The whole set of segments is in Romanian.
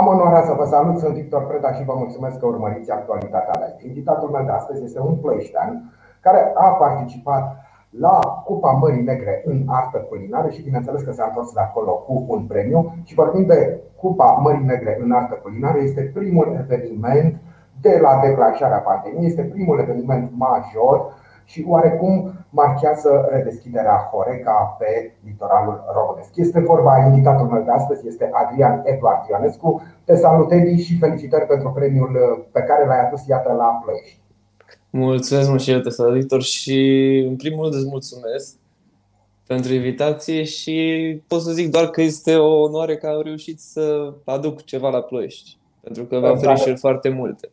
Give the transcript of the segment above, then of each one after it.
Am onoarea să vă salut, sunt Victor Preda și vă mulțumesc că urmăriți actualitatea live. Invitatul meu de astăzi este un ploieștean care a participat la Cupa Mării Negre în artă culinară și bineînțeles că s-a întors de acolo cu un premiu și vorbim de Cupa Mării Negre în artă culinară, este primul eveniment de la declanșarea pandemiei, este primul eveniment major și oarecum marchează redeschiderea Horeca pe litoralul românesc. Este vorba, invitatul meu de astăzi este Adrian Eduard Ionescu. Te salut, Edi, și felicitări pentru premiul pe care l-ai adus, iată, la Ploiești. Mulțumesc mult și eu, te salut, Victor, și în primul rând îți mulțumesc pentru invitație și pot să zic doar că este o onoare că am reușit să aduc ceva la Ploiești, pentru că v-am oferit și foarte multe.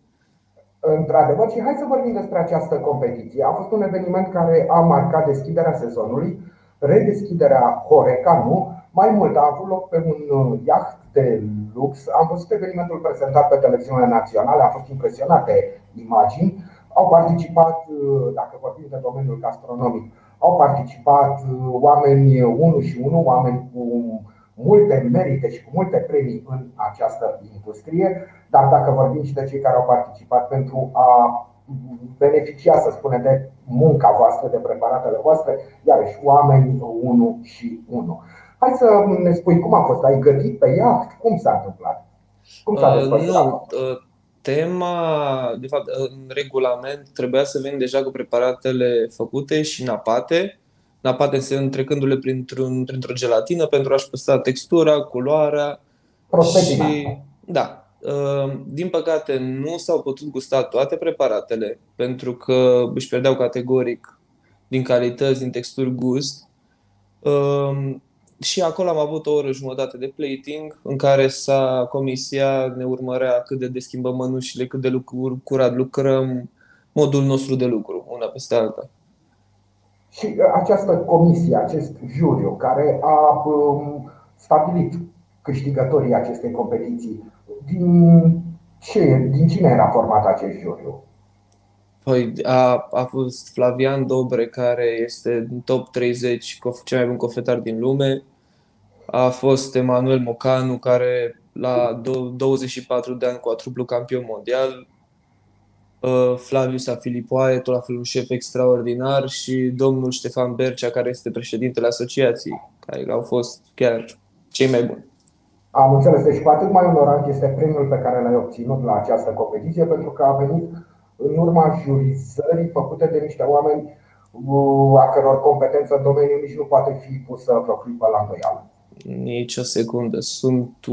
Într-adevăr, și hai să vorbim despre această competiție. A fost un eveniment care a marcat deschiderea sezonului, redeschiderea Horeca, nu? Mai mult, a avut loc pe un uh, iaht de lux. Am văzut evenimentul prezentat pe televiziunea națională, am fost impresionat de imagini. Au participat, uh, dacă vorbim de domeniul gastronomic, au participat uh, oameni 1 și 1, oameni cu multe merite și cu multe premii în această industrie, dar dacă vorbim și de cei care au participat pentru a beneficia, să spunem, de munca voastră, de preparatele voastre, iarăși oameni 1 și 1. Hai să ne spui cum a fost, ai gătit pe iaht, cum s-a întâmplat? Cum s-a uh, desfășurat? Uh, nu, tema, de fapt, în regulament trebuia să venim deja cu preparatele făcute și napate, napate se trecându-le printr-un, printr-o gelatină pentru a-și păstra textura, culoarea. Și, da, Ehm, din păcate, nu s-au putut gusta toate preparatele pentru că își pierdeau categoric din calități, din texturi, gust. Ehm, și acolo am avut o oră jumătate de plating în care sa comisia ne urmărea cât de deschimbăm mănușile, cât de lucru, curat lucrăm, modul nostru de lucru, una peste alta. Și uh, această comisie, acest juriu care a um, stabilit câștigătorii acestei competiții, din, ce, din cine era format acest juriu? Păi a, a fost Flavian Dobre, care este în top 30 cel mai bun cofetar din lume. A fost Emanuel Mocanu, care la 24 de ani quadruplu campion mondial. Flavius Afilipoae, tot la fel un șef extraordinar și domnul Ștefan Bercea, care este președintele asociației, care au fost chiar cei mai buni. Am înțeles, deci cu atât mai onorant este premiul pe care l-ai obținut la această competiție pentru că a venit în urma jurizării făcute de niște oameni uh, a căror competență în domeniu nici nu poate fi pusă pe clipă la îndoială. Nici o secundă. Sunt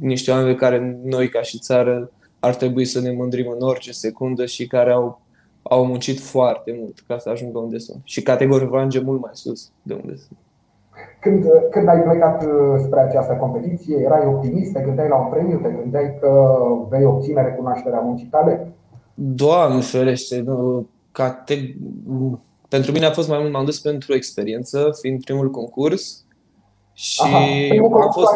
niște oameni pe care noi ca și țară ar trebui să ne mândrim în orice secundă și care au, au muncit foarte mult ca să ajungă unde sunt. Și categoric vor mult mai sus de unde sunt. Când, când ai plecat uh, spre această competiție, erai optimist, te gândeai la un premiu, te gândeai că vei obține recunoașterea muncii tale? Doamne ferește, nu, cate... pentru mine a fost mai mult, m-am dus pentru experiență, fiind primul concurs. Și Aha, primul am fost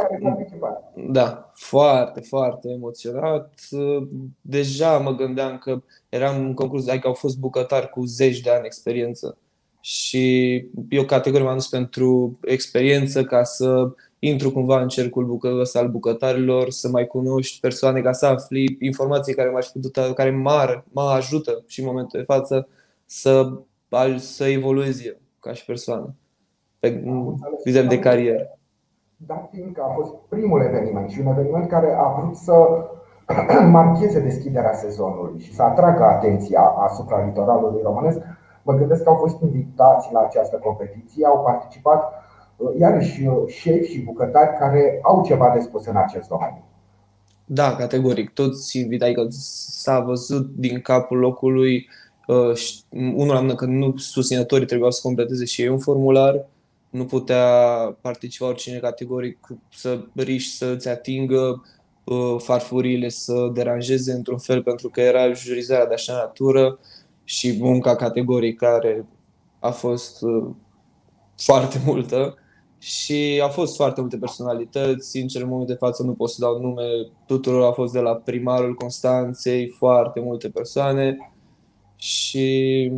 da, foarte, foarte emoționat. Deja mă gândeam că eram în concurs, adică au fost bucătari cu zeci de ani experiență. Și eu categoric m-am dus pentru experiență ca să intru cumva în cercul bucă, ăsta al bucătarilor, să mai cunoști persoane, ca să afli informații care m-aș putut, care mă, mă ajută și în momentul de față să, să evoluez eu ca și persoană pe vis de carieră. Dar fiindcă a fost primul eveniment și un eveniment care a vrut să marcheze deschiderea sezonului și să atragă atenția asupra litoralului românesc, Mă gândesc că au fost invitați la această competiție, au participat uh, iarăși uh, șefi și bucătari care au ceva de spus în acest domeniu. Da, categoric. Toți invitați, că s-a văzut din capul locului uh, unul înseamnă că nu susținătorii trebuiau să completeze și ei un formular, nu putea participa oricine categoric să riși să-ți atingă farfurile, să deranjeze într-un fel pentru că era jurizarea de așa natură și munca categorii care a fost uh, foarte multă și au fost foarte multe personalități. Sincer, în momentul de față nu pot să dau nume tuturor. A fost de la primarul Constanței, foarte multe persoane și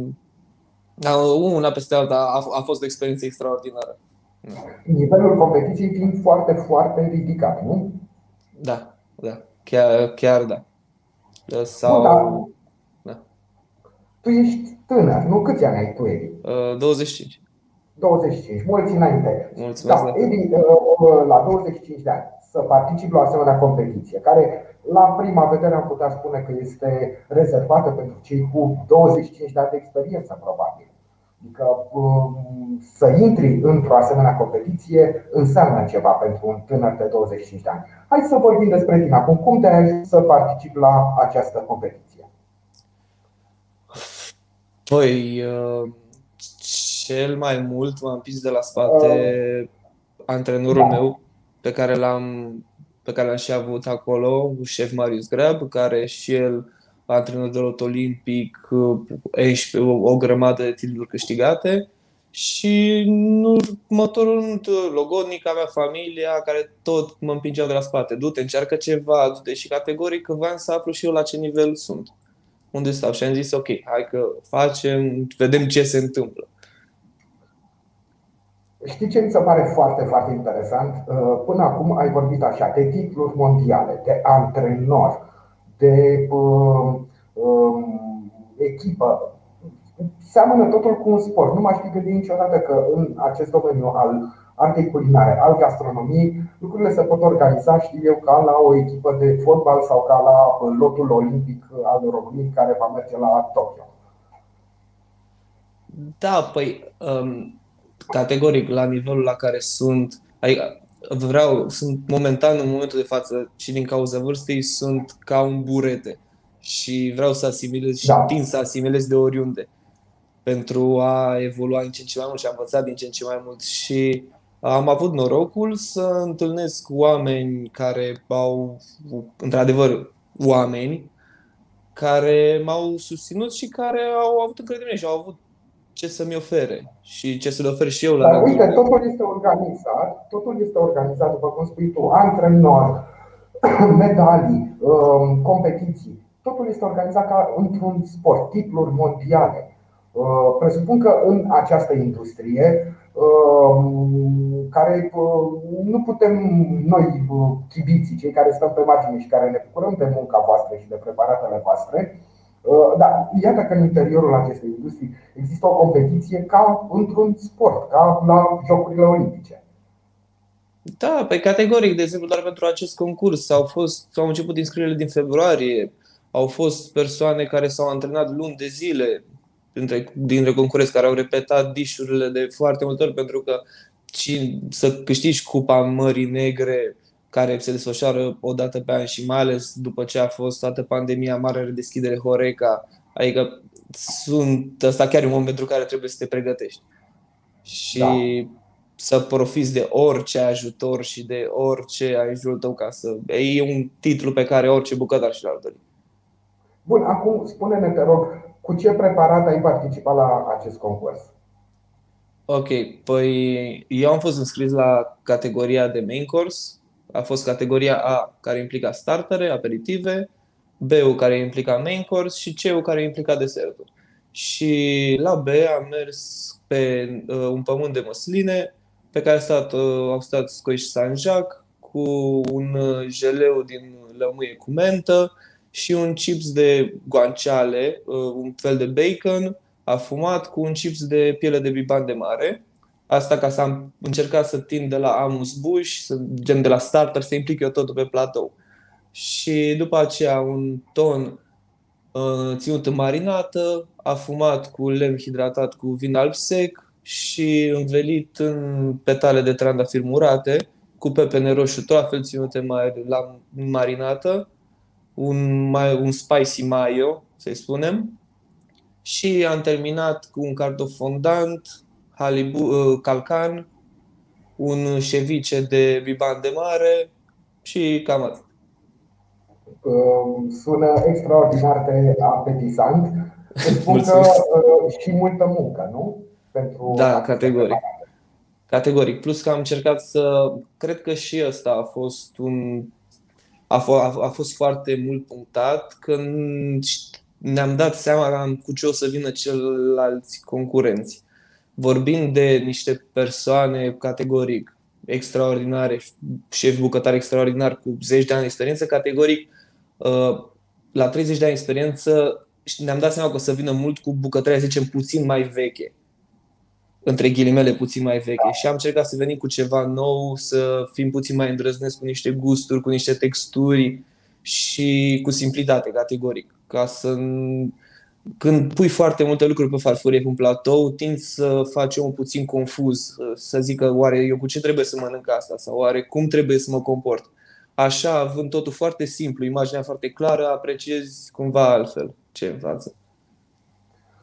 una peste alta a, a fost o experiență extraordinară. Nivelul competiției fiind foarte, foarte ridicat, nu? Da, da. Chiar, chiar da. Sau... Bun, da. da. Tu ești tânăr, nu? Câți ani ai tu, Edi? Uh, 25. 25, mulți înainte. Mulțumesc. Da, Edi, uh, uh, la 25 de ani, să participi la o asemenea competiție, care la prima vedere am putea spune că este rezervată pentru cei cu 25 de ani de experiență, probabil. Adică um, să intri într-o asemenea competiție înseamnă ceva pentru un tânăr de 25 de ani. Hai să vorbim despre tine acum. Cum te-ai ajuns să participi la această competiție? Păi, uh, cel mai mult m-am împins de la spate uh, antrenorul da. meu pe care l-am pe care l-am și avut acolo, șef Marius Grab, care și el antrenor de lot olimpic, o, o grămadă de titluri câștigate și în următorul rând logodnica mea, familia, care tot mă împingeau de la spate. Du-te, încearcă ceva, du-te și categoric că vreau să aflu și eu la ce nivel sunt. Unde stau? Și am zis, ok, hai că facem, vedem ce se întâmplă. Știi ce mi se pare foarte, foarte interesant? Uh, până acum ai vorbit așa, de titluri mondiale, de antrenor, de uh, uh, echipă. Seamănă totul cu un sport. Nu m-aș fi gândit niciodată că în acest domeniu al artei culinare, al gastronomiei, lucrurile se pot organiza, știu eu, ca la o echipă de fotbal sau ca la lotul olimpic al României care va merge la Tokyo. Da, păi um, categoric la nivelul la care sunt, adică vreau, sunt momentan în momentul de față și din cauza vârstei sunt ca un burete. Și vreau să asimilez și da. tind să asimilez de oriunde pentru a evolua din ce în ce mai mult și a învăța din ce în ce mai mult. Și am avut norocul să întâlnesc oameni care au, într-adevăr, oameni care m-au susținut și care au avut încredere și au avut ce să-mi ofere și ce să le ofer și eu la Dar uite, totul este organizat, totul este organizat, după cum spui tu, antrenor, medalii, um, competiții. Totul este organizat ca într-un sport, titluri mondiale. Uh, presupun că în această industrie, um, care uh, nu putem noi, uh, chibiții, cei care stăm pe margine și care ne bucurăm de munca voastră și de preparatele voastre, Uh, da, iată că în interiorul acestei industrii există o competiție ca într-un sport, ca la Jocurile Olimpice. Da, pe categoric, de exemplu, doar pentru acest concurs au fost, au început inscrierile din februarie, au fost persoane care s-au antrenat luni de zile dintre, dintre concurenți care au repetat dișurile de foarte multe ori pentru că să câștigi cupa Mării Negre care se desfășoară o dată pe an și mai ales după ce a fost toată pandemia, mare redeschidere Horeca, adică sunt, ăsta chiar e un moment pentru care trebuie să te pregătești. Și da. să profiți de orice ajutor și de orice ajutor tău ca să... E un titlu pe care orice bucătar și l-ar dori. Bun, acum spune-ne, te rog, cu ce preparat ai participat la acest concurs? Ok, păi eu am fost înscris la categoria de main course, a fost categoria A care implica startere, aperitive, B-ul care implica main course și C-ul care implica deserturi. Și la B am mers pe uh, un pământ de măsline pe care a stat, uh, au stat scoiși Saint-Jacques cu un uh, jeleu din lămâie cu mentă și un chips de guanciale, uh, un fel de bacon afumat cu un chips de piele de biban de mare Asta ca să am încercat să tind de la Amus Bush, să, gen de la starter, să implic eu totul pe platou. Și după aceea un ton uh, ținut în marinată, afumat cu lemn hidratat cu vin alb sec și învelit în petale de trandafir murate, cu pepene roșu, tot la fel ținute mai, la marinată, un, mai, un spicy mayo, să-i spunem, și am terminat cu un cartof fondant, halibu, uh, calcan, un șevice de biban de mare și cam atât. Um, sună extraordinar de apetisant. Spun că uh, și multă muncă, nu? Pentru da, categoric. Categoric. Plus că am încercat să. Cred că și ăsta a fost un. A, f- a fost foarte mult punctat când ne-am dat seama cu ce o să vină celălalți concurenți vorbind de niște persoane categoric extraordinare, șefi bucătari extraordinari cu zeci de ani de experiență, categoric uh, la 30 de ani de experiență ne-am dat seama că o să vină mult cu bucătăria, să zicem, puțin mai veche. Între ghilimele, puțin mai veche. Și am încercat să venim cu ceva nou, să fim puțin mai îndrăznesc cu niște gusturi, cu niște texturi și cu simplitate, categoric. Ca să când pui foarte multe lucruri pe farfurie pe un platou, tind să faci un puțin confuz, să zică oare eu cu ce trebuie să mănânc asta sau oare cum trebuie să mă comport. Așa, având totul foarte simplu, imaginea foarte clară, apreciezi cumva altfel ce în față.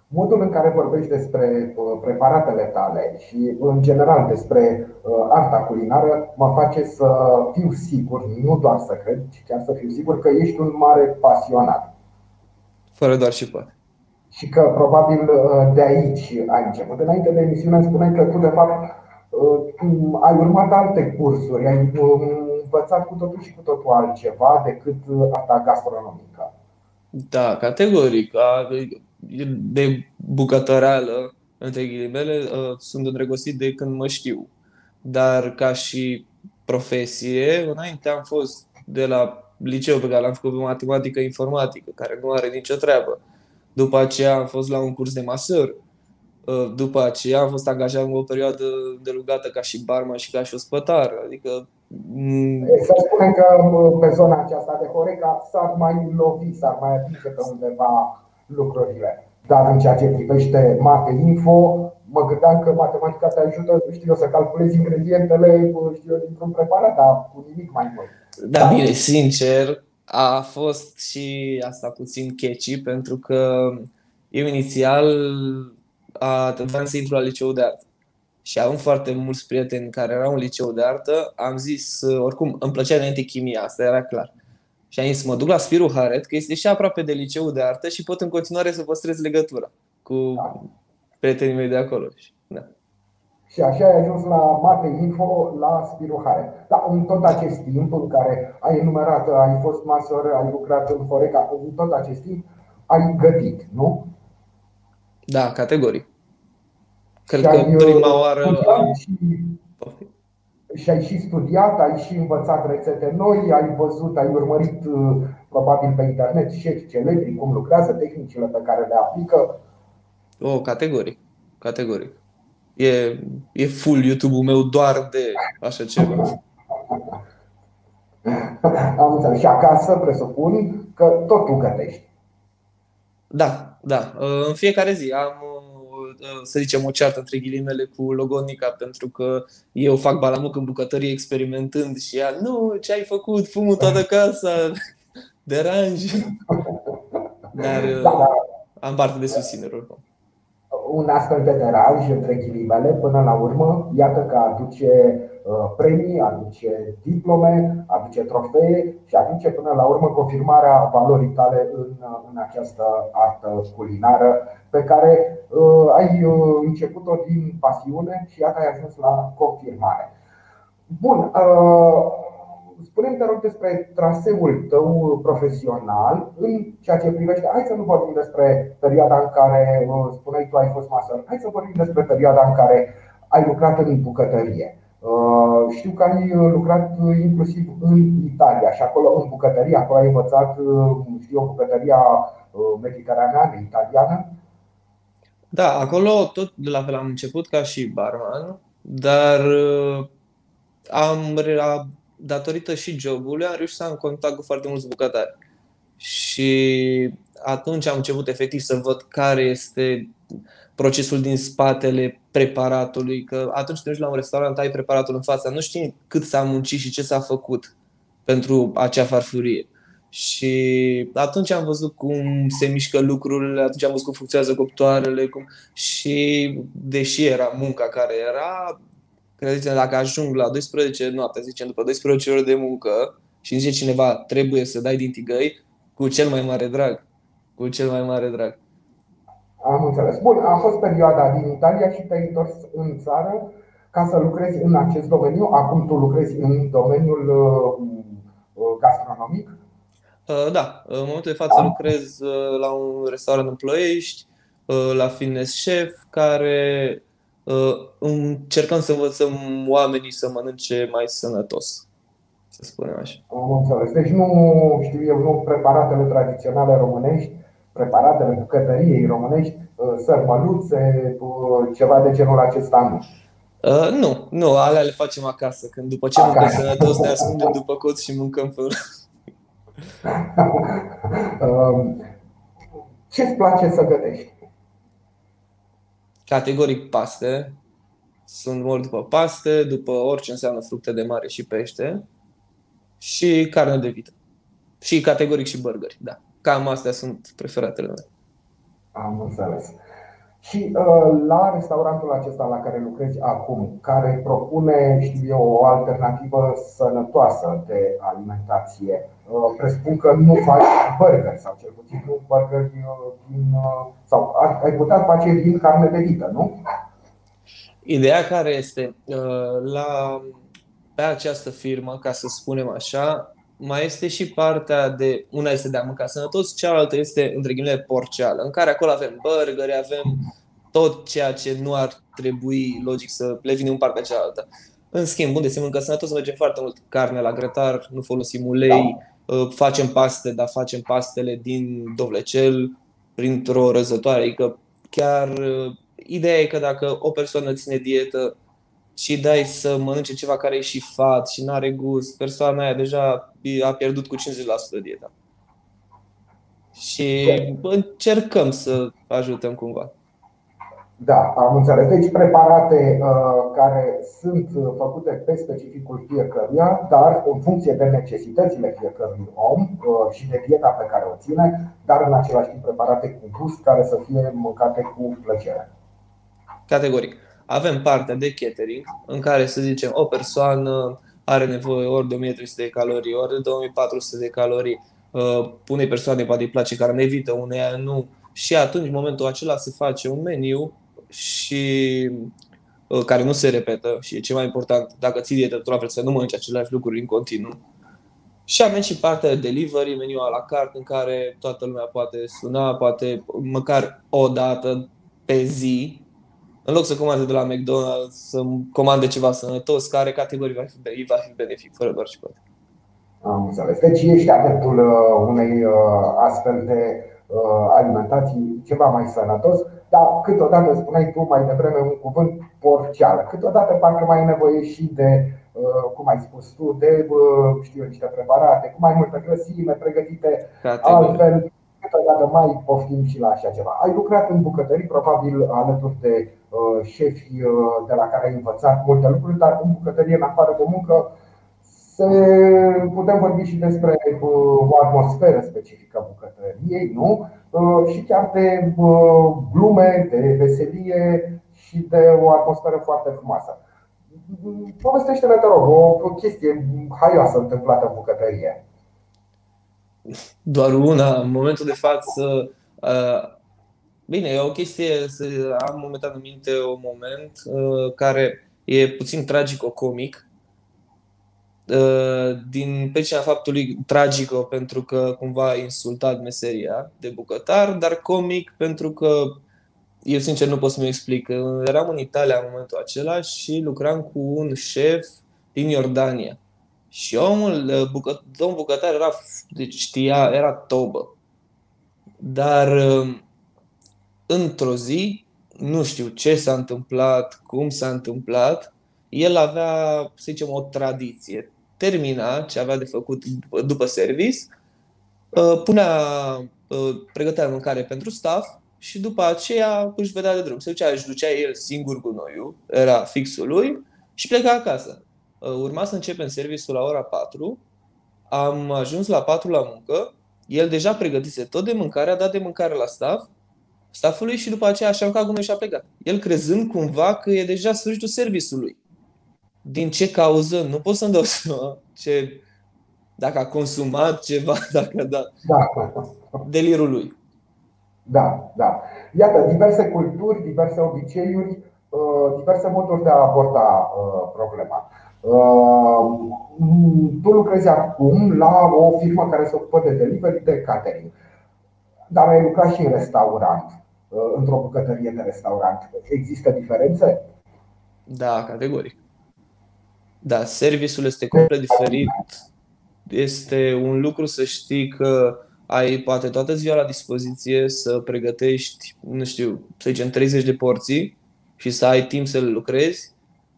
Modul în care vorbești despre uh, preparatele tale și, în general, despre uh, arta culinară mă face să fiu sigur, nu doar să cred, ci chiar să fiu sigur că ești un mare pasionat. Fără doar și poate și că probabil uh, de aici ai început. Înainte de emisiune spuneai că tu de fapt uh, ai urmat alte cursuri, ai um, învățat cu totul și cu totul altceva decât uh, asta gastronomică. Da, categoric. De bucătăreală, între ghilimele, sunt îndrăgostit de când mă știu. Dar ca și profesie, înainte am fost de la liceu pe care l-am făcut pe matematică informatică, care nu are nicio treabă. După aceea am fost la un curs de masăr. Uh, după aceea am fost angajat în o perioadă delugată ca și barman și ca și ospătar. Adică mm, să spunem că pe zona aceasta de Horeca s-ar mai lovi, s-ar mai atinge pe undeva lucrurile. Dar în ceea ce privește mate info, mă gândeam că matematica te ajută, știu eu, să calculezi ingredientele, știu eu, dintr-un preparat, dar cu nimic mai mult. Da, bine, sincer, a fost și asta puțin catchy pentru că eu inițial a trebuit să intru la liceu de artă. Și având foarte mulți prieteni care erau în liceu de artă, am zis, oricum, îmi plăcea înainte chimia, asta era clar. Și am zis, mă duc la Spiru Haret, că este și aproape de liceu de artă și pot în continuare să păstrez legătura cu prietenii mei de acolo. Da. Și așa ai ajuns la Mate Info, la Spiruhare. Dar în tot acest timp în care ai enumerat, ai fost masor, ai lucrat în Foreca, în tot acest timp ai gătit, nu? Da, categoric. Cred și că ai, prima uh, oară am... și, și ai și studiat, ai și învățat rețete noi, ai văzut, ai urmărit uh, probabil pe internet șefi celebri cum lucrează, tehnicile pe care le aplică. O, categoric. Categoric. E, e full YouTube-ul meu doar de așa ceva. Am înțeles. Și acasă presupun că tot tu gătești. Da, da. În fiecare zi am, să zicem, o ceartă între ghilimele cu logonica pentru că eu fac balamuc în bucătărie experimentând și ea, nu, ce ai făcut, fumul toată casa, deranj. Dar da, da. am parte de susținere oricum un astfel de deranj între ghilimele, până la urmă, iată că aduce uh, premii, aduce diplome, aduce trofee și aduce până la urmă confirmarea valorii tale în, în această artă culinară pe care uh, ai uh, început-o din pasiune și iată ai ajuns la confirmare. Bun, uh, spune te rog, despre traseul tău profesional în ceea ce privește. Hai să nu vorbim despre perioada în care uh, spuneai tu ai fost masă. Hai să vorbim despre perioada în care ai lucrat în bucătărie. Uh, știu că ai lucrat inclusiv în Italia și acolo în bucătărie, acolo ai învățat, uh, știu, bucătăria mediteraneană, italiană. Da, acolo tot de la fel am început ca și barman, dar am datorită și jobului, am reușit să am contact cu foarte mulți bucătari. Și atunci am început efectiv să văd care este procesul din spatele preparatului, că atunci când duci la un restaurant, ai preparatul în fața, nu știi cât s-a muncit și ce s-a făcut pentru acea farfurie. Și atunci am văzut cum se mișcă lucrurile, atunci am văzut cum funcționează cuptoarele cum... și deși era munca care era, credeți dacă ajung la 12 noapte, zicem, după 12 ore de muncă și îmi zice cineva, trebuie să dai din tigăi, cu cel mai mare drag. Cu cel mai mare drag. Am înțeles. Bun, a fost perioada din Italia și te-ai întors în țară ca să lucrezi în acest domeniu. Acum tu lucrezi în domeniul uh, uh, gastronomic? Uh, da, în momentul de față da. lucrez la un restaurant în Ploiești, la fitness chef, care încercăm să învățăm oamenii să mănânce mai sănătos, să spunem așa. Am înțeles. Deci nu știu eu, nu preparatele tradiționale românești, preparatele bucătăriei românești, sărmăluțe, ceva de genul acesta nu. Uh, nu, nu, alea le facem acasă. Când după ce mâncăm sănătos, ne ascundem după cot și mâncăm fără. Ce îți place să gătești? Categoric paste. Sunt mult după paste, după orice înseamnă fructe de mare și pește și carne de vită. Și categoric și burgeri, da. Cam astea sunt preferatele mele. Am înțeles. Și uh, la restaurantul acesta la care lucrezi acum, care propune, știu eu, o alternativă sănătoasă de alimentație, uh, presupun că nu faci burger sau cel puțin nu burger uh, din. sau ai putea face din carne de vită, nu? Ideea care este la, pe această firmă, ca să spunem așa, mai este și partea de, una este de a mânca sănătos, cealaltă este, între ghilimele, porceală, în care acolo avem burgeri, avem tot ceea ce nu ar trebui, logic, să le vine un partea cealaltă. În schimb, unde se mâncă sănătos, mergem foarte mult carne la grătar, nu folosim ulei, da. Uh, facem paste, dar facem pastele din dovlecel, printr-o răzătoare. Adică chiar uh, ideea e că dacă o persoană ține dietă, și dai să mănânce ceva care e și fat și nu are gust, persoana aia deja a pierdut cu 50% dieta. Și încercăm să ajutăm cumva. Da, am înțeles. Deci preparate uh, care sunt făcute pe specificul fiecăruia, dar în funcție de necesitățile fiecărui om uh, și de dieta pe care o ține, dar în același timp preparate cu gust care să fie mâncate cu plăcere. Categoric avem partea de catering, în care să zicem o persoană are nevoie ori de 1300 de calorii, ori de 2400 de calorii, uh, unei persoane poate îi place carne vită, uneia nu. Și atunci, în momentul acela, se face un meniu și uh, care nu se repetă și e cel mai important, dacă ții dietă, tu la fel să nu mănânci aceleași lucruri în continuu. Și avem și partea de delivery, meniu la carte, în care toată lumea poate suna, poate măcar o dată pe zi, în loc să comande de la McDonald's, să comande ceva sănătos, care categorii va fi, va fi benefic, fără doar și poate. Am înțeles. Deci ești adeptul uh, unei uh, astfel de uh, alimentații ceva mai sănătos, dar câteodată spuneai tu mai devreme un cuvânt porceală. Câteodată parcă mai e nevoie și de, cum ai spus tu, de știu, niște preparate cu mai multă grăsime, pregătite Categorii. altfel câteodată mai poftim și la așa ceva. Ai lucrat în bucătării, probabil alături de uh, șefi uh, de la care ai învățat multe lucruri, dar în bucătărie, în afară de muncă, se, putem vorbi și despre uh, o atmosferă specifică bucătăriei, nu? Și chiar de glume, de veselie și de o atmosferă foarte frumoasă. Povestește-ne, te rog, o chestie haioasă întâmplată în bucătărie doar una. În momentul de față, uh, bine, e o chestie, să am momentan în minte un moment uh, care e puțin tragico-comic. Uh, din pricina faptului tragico pentru că cumva a insultat meseria de bucătar, dar comic pentru că eu sincer nu pot să-mi explic. Eram în Italia în momentul acela și lucram cu un șef din Iordania și omul, uh, bucă, domnul bucătar era, deci știa, era tobă. Dar uh, într-o zi, nu știu ce s-a întâmplat, cum s-a întâmplat, el avea, să zicem, o tradiție. Termina ce avea de făcut după service, uh, punea, pregătea mâncare pentru staff și după aceea își vedea de drum. Se ducea, își ducea el singur cu noiul, era fixul lui și pleca acasă. Uh, urma să începem serviciul la ora 4, am ajuns la 4 la muncă, el deja pregătise tot de mâncare, a dat de mâncare la staff, staffului și după aceea așa ca gunoi și a plecat. El crezând cumva că e deja sfârșitul serviciului. Din ce cauză? Nu pot să-mi dau seama ce, dacă a consumat ceva, dacă da. da. Delirul lui. Da, da. Iată, diverse culturi, diverse obiceiuri, uh, diverse moduri de a aborda uh, problema. Uh, tu lucrezi acum la o firmă care se ocupă de delivery, de catering, dar ai lucrat și în restaurant. într-o bucătărie de restaurant. Există diferențe? Da, categoric. Da, serviciul este complet diferit. Este un lucru să știi că ai poate toată ziua la dispoziție să pregătești, nu știu, să zicem 30 de porții și să ai timp să le lucrezi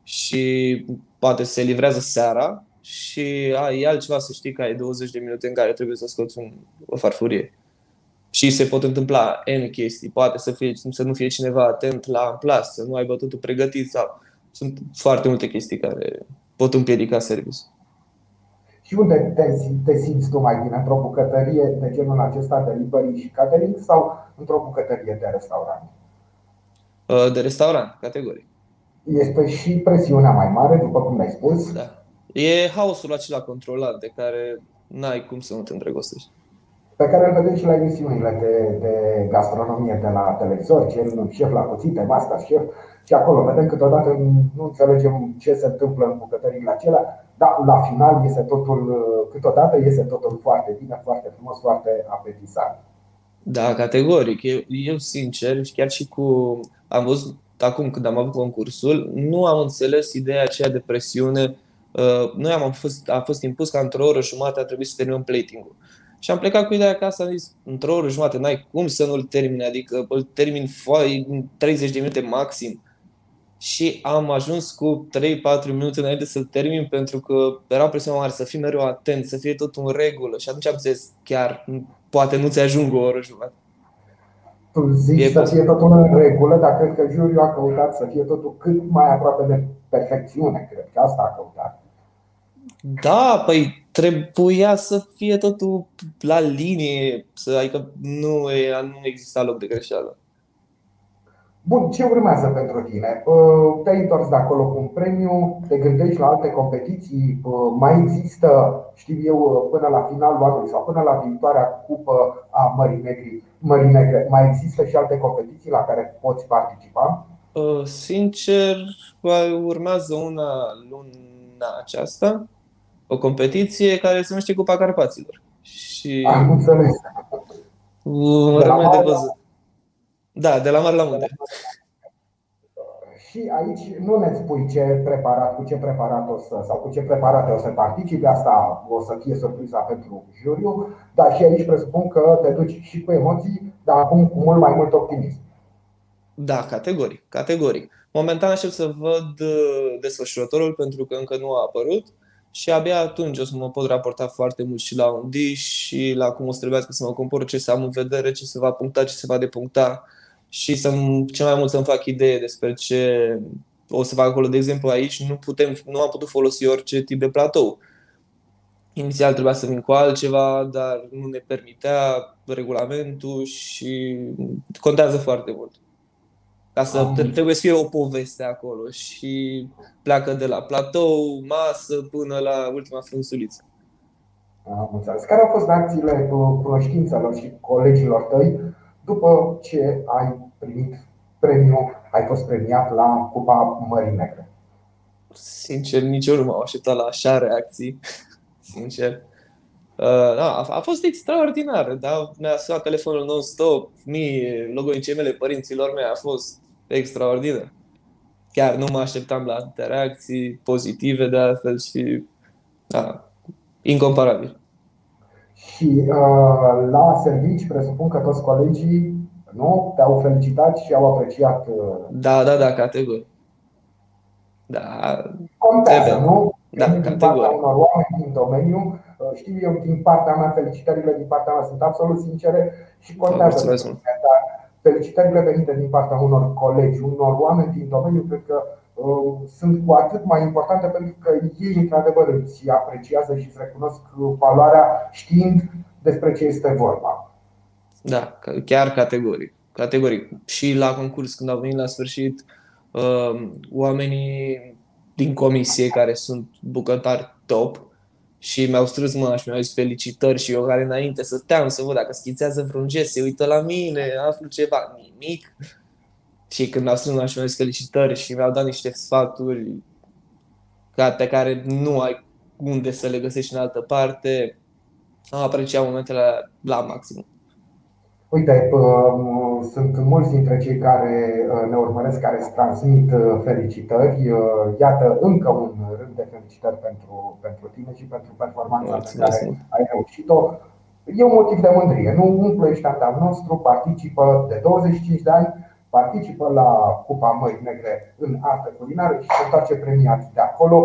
și poate se livrează seara și ai altceva să știi că ai 20 de minute în care trebuie să scoți un, o farfurie. Și se pot întâmpla N chestii, poate să, fie, să nu fie cineva atent la amplas, să nu ai bătutul pregătit sau sunt foarte multe chestii care pot împiedica serviciul. Și unde te, te simți tu mai bine? Într-o bucătărie de genul acesta de delivery și catering sau într-o bucătărie de restaurant? Uh, de restaurant, categoric. Este și presiunea mai mare, după cum ai spus? Da. E haosul acela controlat de care n-ai cum să nu te îndrăgostești. Pe care îl vedem și la emisiunile de, de gastronomie de la televizor, cel șef la cuțite, master șef, și acolo vedem câteodată nu înțelegem ce se întâmplă în bucătările acelea, dar la final este totul, câteodată este totul foarte bine, foarte frumos, foarte apetisant. Da, categoric. Eu, eu sincer, chiar și cu. Am văzut acum când am avut concursul, nu am înțeles ideea aceea de presiune. Uh, noi am fost, a fost impus ca într-o oră jumate a trebuit să terminăm plating-ul. Și am plecat cu ideea că asta, am zis, într-o oră jumate n-ai cum să nu-l termine, adică îl termin în 30 de minute maxim și am ajuns cu 3-4 minute înainte să-l termin pentru că era presiunea mare să fii mereu atent, să fie tot în regulă și atunci am zis chiar poate nu ți ajung o oră jumătate. Tu zici e să fie totul în regulă, dar cred că juriul a căutat să fie totul cât mai aproape de perfecțiune, cred că asta a căutat. Da, păi trebuia să fie totul la linie, să, adică nu, e, nu exista loc de greșeală. Bun, ce urmează pentru tine? Te-ai întors de acolo cu un premiu, te gândești la alte competiții, mai există, știu eu, până la finalul anului sau până la viitoarea cupă a Mării, Negri, Mării Negre, mai există și alte competiții la care poți participa? Sincer, urmează una luna aceasta, o competiție care se numește Cupa Carpaților. Și Am înțeles. Rămâne de văzut. Da, de la mare la munte. Și aici nu ne spui ce preparat, cu ce preparat o să, sau cu ce preparate o să participi, asta o să fie surpriza pentru juriu, dar și aici presupun că te duci și cu emoții, dar acum cu mult mai mult optimism. Da, categoric, categoric. Momentan aștept să văd uh, desfășurătorul pentru că încă nu a apărut și abia atunci o să mă pot raporta foarte mult și la un dish și la cum o să trebuiască să mă compor, ce să am în vedere, ce se va puncta, ce se va depuncta și să cel mai mult să-mi fac idee despre ce o să fac acolo. De exemplu, aici nu, putem, nu am putut folosi orice tip de platou. Inițial trebuia să vin cu altceva, dar nu ne permitea regulamentul și contează foarte mult. Ca să am trebuie să fie o poveste acolo și pleacă de la platou, masă, până la ultima frunzuliță. Am înțeles. Care au fost reacțiile cunoștințelor și colegilor tăi după ce ai primit premiul, ai fost premiat la Cupa Mării Negre? Sincer, nici eu nu m-am așteptat la așa reacții. Sincer. Uh, da, a, a fost extraordinar, da? Mi-a sunat telefonul non-stop, mie, logonicii mele, părinților mei, a fost extraordinar. Chiar nu mă așteptam la atâtea reacții pozitive de altfel și da, incomparabil. Și uh, la servici presupun că toți colegii nu te-au felicitat și au apreciat. Uh... Da, da, da, categoric. Da. Contează, trebuie. nu? Da, din categoric. partea unor oameni din domeniu, uh, știu eu din partea mea, felicitările din partea mea sunt absolut sincere și contează. Dar felicitările venite din partea unor colegi, unor oameni din domeniu, cred că Uh, sunt cu atât mai importante pentru că ei, într-adevăr, îți apreciază și îți recunosc valoarea știind despre ce este vorba. Da, chiar categoric. Categoric. Și la concurs, când au venit la sfârșit, uh, oamenii din comisie care sunt bucătari top și mi-au strâns mâna și mi-au zis felicitări și eu care înainte să team să văd dacă schițează vreun gest, se uită la mine, aflu ceva, nimic. Și când mi-au strâns și mi-au zis felicitări și mi-au dat niște sfaturi pe care nu ai unde să le găsești în altă parte, am apreciat momentele la, la maxim. Uite, sunt mulți dintre cei care ne urmăresc, care îți transmit felicitări. Iată încă un rând de felicitări pentru, pentru tine și pentru performanța pe care ai reușit-o. E un motiv de mândrie. Nu un ploieștean al nostru participă de 25 de ani, participă la Cupa Mării Negre în artă culinară și se întoarce premiat de acolo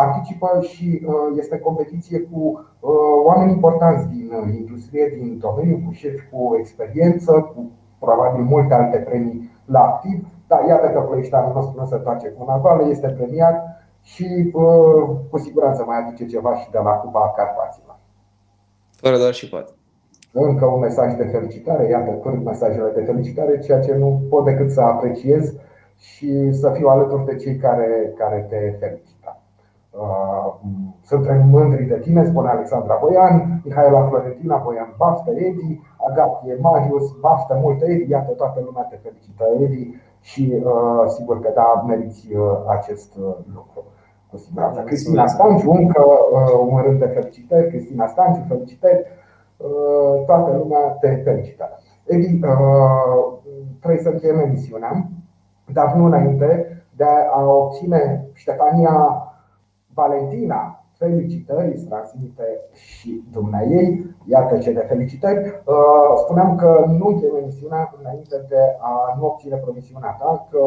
participă și uh, este competiție cu uh, oameni importanți din uh, industrie, din domeniu, cu șefi cu experiență, cu probabil multe alte premii la activ. Dar iată că Ploieștianul nostru nu se toace cu una goală, este premiat și cu siguranță mai aduce ceva și de la Cupa Carpaților. Fără doar și poate. Încă un mesaj de felicitare, iată curg mesajele de felicitare, ceea ce nu pot decât să apreciez și să fiu alături de cei care, care te felicită. Uh, suntem mândri de tine, spune Alexandra Boian, Mihaela Florentina Boian, baftă Edi, Agatie Marius, baftă multă Edi, iată toată lumea te felicită Edi și uh, sigur că da, meriți uh, acest uh, lucru. Cu siguranță. Cristina Stanciu, încă uh, un rând de felicitări, Cristina Stanciu, felicitări, uh, toată lumea te felicită. Edi, uh, trebuie să încheiem emisiunea, dar nu înainte de a obține Ștefania Valentina, felicitări, îți transmite și dumneai. Iată ce de felicitări. Uh, spuneam că nu încheiem emisiunea înainte de a nu obține promisiunea ta că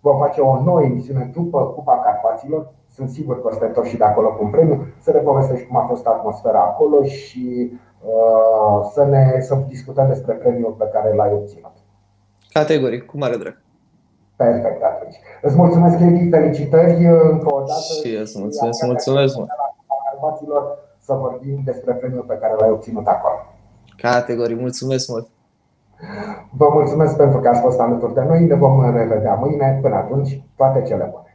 vom face o nouă emisiune după Cupa Carpaților. Sunt sigur că o să te și de acolo cu un premiu, să ne povestești cum a fost atmosfera acolo și uh, să, ne, să discutăm despre premiul pe care l-ai obținut. Categoric, cu mare drag. Perfect, atunci. Îți mulțumesc, Edi, felicitări încă o dată. Și eu îți mulțumesc, mulțumesc mult. Să vorbim despre premiul pe care l-ai obținut acolo. Categoric, mulțumesc mult. Vă mulțumesc pentru că ați fost alături de noi. Ne vom revedea mâine. Până atunci, toate cele bune.